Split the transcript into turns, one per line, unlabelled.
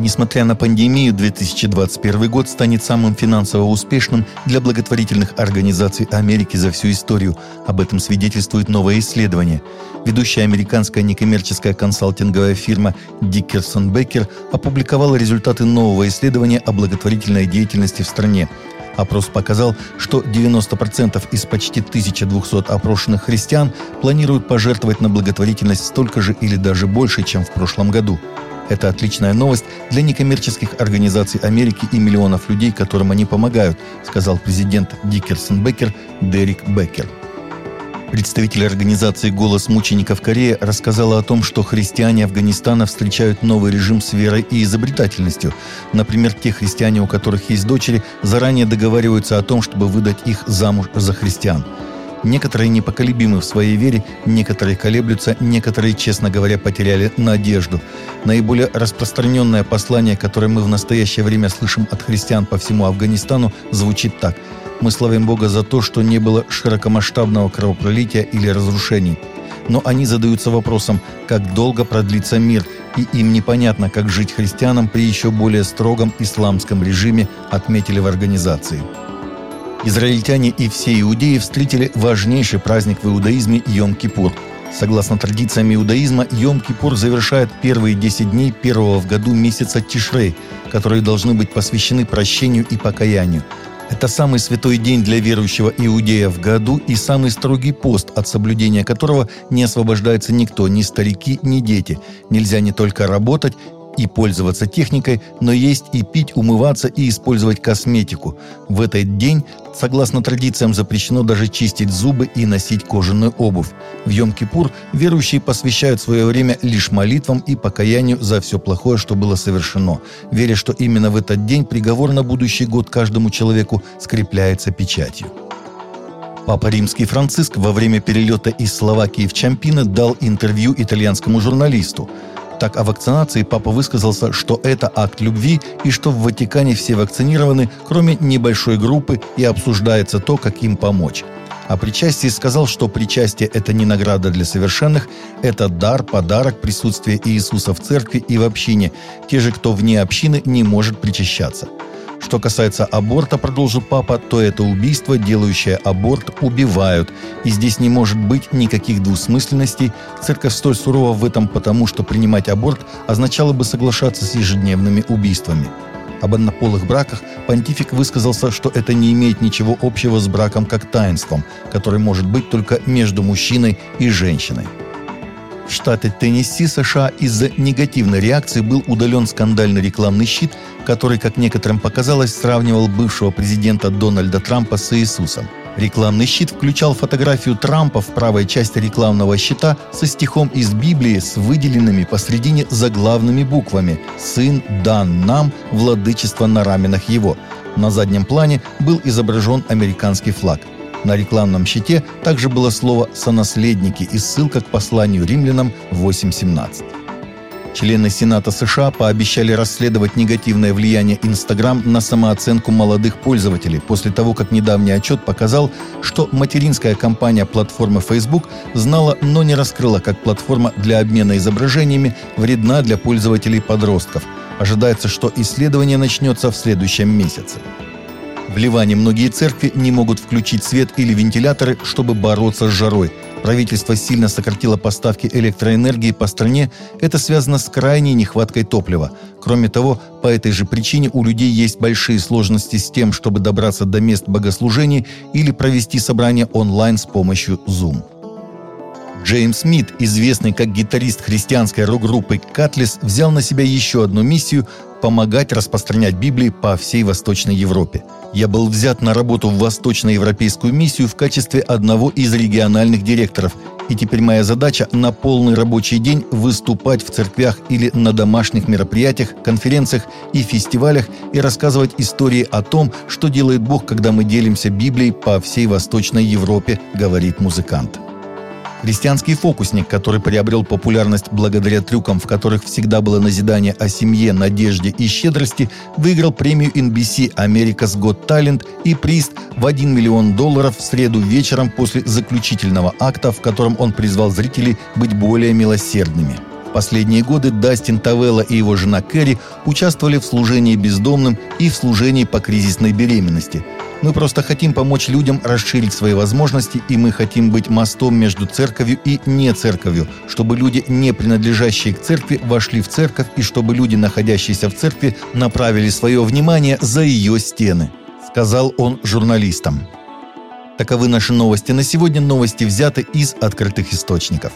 Несмотря на пандемию, 2021 год станет самым финансово успешным для благотворительных организаций Америки за всю историю. Об этом свидетельствует новое исследование. Ведущая американская некоммерческая консалтинговая фирма Диккерсон Беккер опубликовала результаты нового исследования о благотворительной деятельности в стране. Опрос показал, что 90% из почти 1200 опрошенных христиан планируют пожертвовать на благотворительность столько же или даже больше, чем в прошлом году. Это отличная новость для некоммерческих организаций Америки и миллионов людей, которым они помогают, сказал президент Дикерсон Беккер Дерек Беккер. Представитель организации «Голос мучеников Кореи» рассказала о том, что христиане Афганистана встречают новый режим с верой и изобретательностью. Например, те христиане, у которых есть дочери, заранее договариваются о том, чтобы выдать их замуж за христиан. Некоторые непоколебимы в своей вере, некоторые колеблются, некоторые, честно говоря, потеряли надежду. Наиболее распространенное послание, которое мы в настоящее время слышим от христиан по всему Афганистану, звучит так. Мы славим Бога за то, что не было широкомасштабного кровопролития или разрушений. Но они задаются вопросом, как долго продлится мир, и им непонятно, как жить христианам при еще более строгом исламском режиме, отметили в организации. Израильтяне и все иудеи встретили важнейший праздник в иудаизме Йом-Кипур. Согласно традициям иудаизма, Йом-Кипур завершает первые 10 дней первого в году месяца Тишрей, которые должны быть посвящены прощению и покаянию. Это самый святой день для верующего иудея в году и самый строгий пост, от соблюдения которого не освобождается никто, ни старики, ни дети. Нельзя не только работать, и пользоваться техникой, но есть и пить, умываться и использовать косметику. В этот день, согласно традициям, запрещено даже чистить зубы и носить кожаную обувь. В Йом-Кипур верующие посвящают свое время лишь молитвам и покаянию за все плохое, что было совершено, веря, что именно в этот день приговор на будущий год каждому человеку скрепляется печатью. Папа Римский Франциск во время перелета из Словакии в Чампино дал интервью итальянскому журналисту – так о вакцинации папа высказался, что это акт любви и что в Ватикане все вакцинированы, кроме небольшой группы, и обсуждается то, как им помочь. О причастии сказал, что причастие – это не награда для совершенных, это дар, подарок присутствия Иисуса в церкви и в общине. Те же, кто вне общины, не может причащаться – что касается аборта, продолжил папа, то это убийство, делающее аборт, убивают. И здесь не может быть никаких двусмысленностей. Церковь столь сурова в этом потому, что принимать аборт означало бы соглашаться с ежедневными убийствами. Об однополых браках понтифик высказался, что это не имеет ничего общего с браком как таинством, который может быть только между мужчиной и женщиной. В штате Теннесси, США, из-за негативной реакции был удален скандальный рекламный щит, который, как некоторым показалось, сравнивал бывшего президента Дональда Трампа с Иисусом. Рекламный щит включал фотографию Трампа в правой части рекламного щита со стихом из Библии с выделенными посредине заглавными буквами «Сын дан нам, владычество на раменах его». На заднем плане был изображен американский флаг. На рекламном щите также было слово «сонаследники» и ссылка к посланию римлянам 8.17. Члены Сената США пообещали расследовать негативное влияние Инстаграм на самооценку молодых пользователей после того, как недавний отчет показал, что материнская компания платформы Facebook знала, но не раскрыла, как платформа для обмена изображениями вредна для пользователей подростков. Ожидается, что исследование начнется в следующем месяце. В Ливане многие церкви не могут включить свет или вентиляторы, чтобы бороться с жарой. Правительство сильно сократило поставки электроэнергии по стране. Это связано с крайней нехваткой топлива. Кроме того, по этой же причине у людей есть большие сложности с тем, чтобы добраться до мест богослужений или провести собрание онлайн с помощью Zoom. Джеймс Смит, известный как гитарист христианской рок-группы «Катлис», взял на себя еще одну миссию – помогать распространять Библии по всей Восточной Европе. Я был взят на работу в Восточноевропейскую миссию в качестве одного из региональных директоров, и теперь моя задача на полный рабочий день выступать в церквях или на домашних мероприятиях, конференциях и фестивалях и рассказывать истории о том, что делает Бог, когда мы делимся Библией по всей Восточной Европе, говорит музыкант. Христианский фокусник, который приобрел популярность благодаря трюкам, в которых всегда было назидание о семье, надежде и щедрости, выиграл премию NBC America's Got Talent и приз в 1 миллион долларов в среду вечером после заключительного акта, в котором он призвал зрителей быть более милосердными. Последние годы Дастин Тавелла и его жена Кэрри участвовали в служении бездомным и в служении по кризисной беременности. Мы просто хотим помочь людям расширить свои возможности, и мы хотим быть мостом между церковью и не церковью, чтобы люди, не принадлежащие к церкви, вошли в церковь, и чтобы люди, находящиеся в церкви, направили свое внимание за ее стены, сказал он журналистам. Таковы наши новости на сегодня. Новости взяты из открытых источников.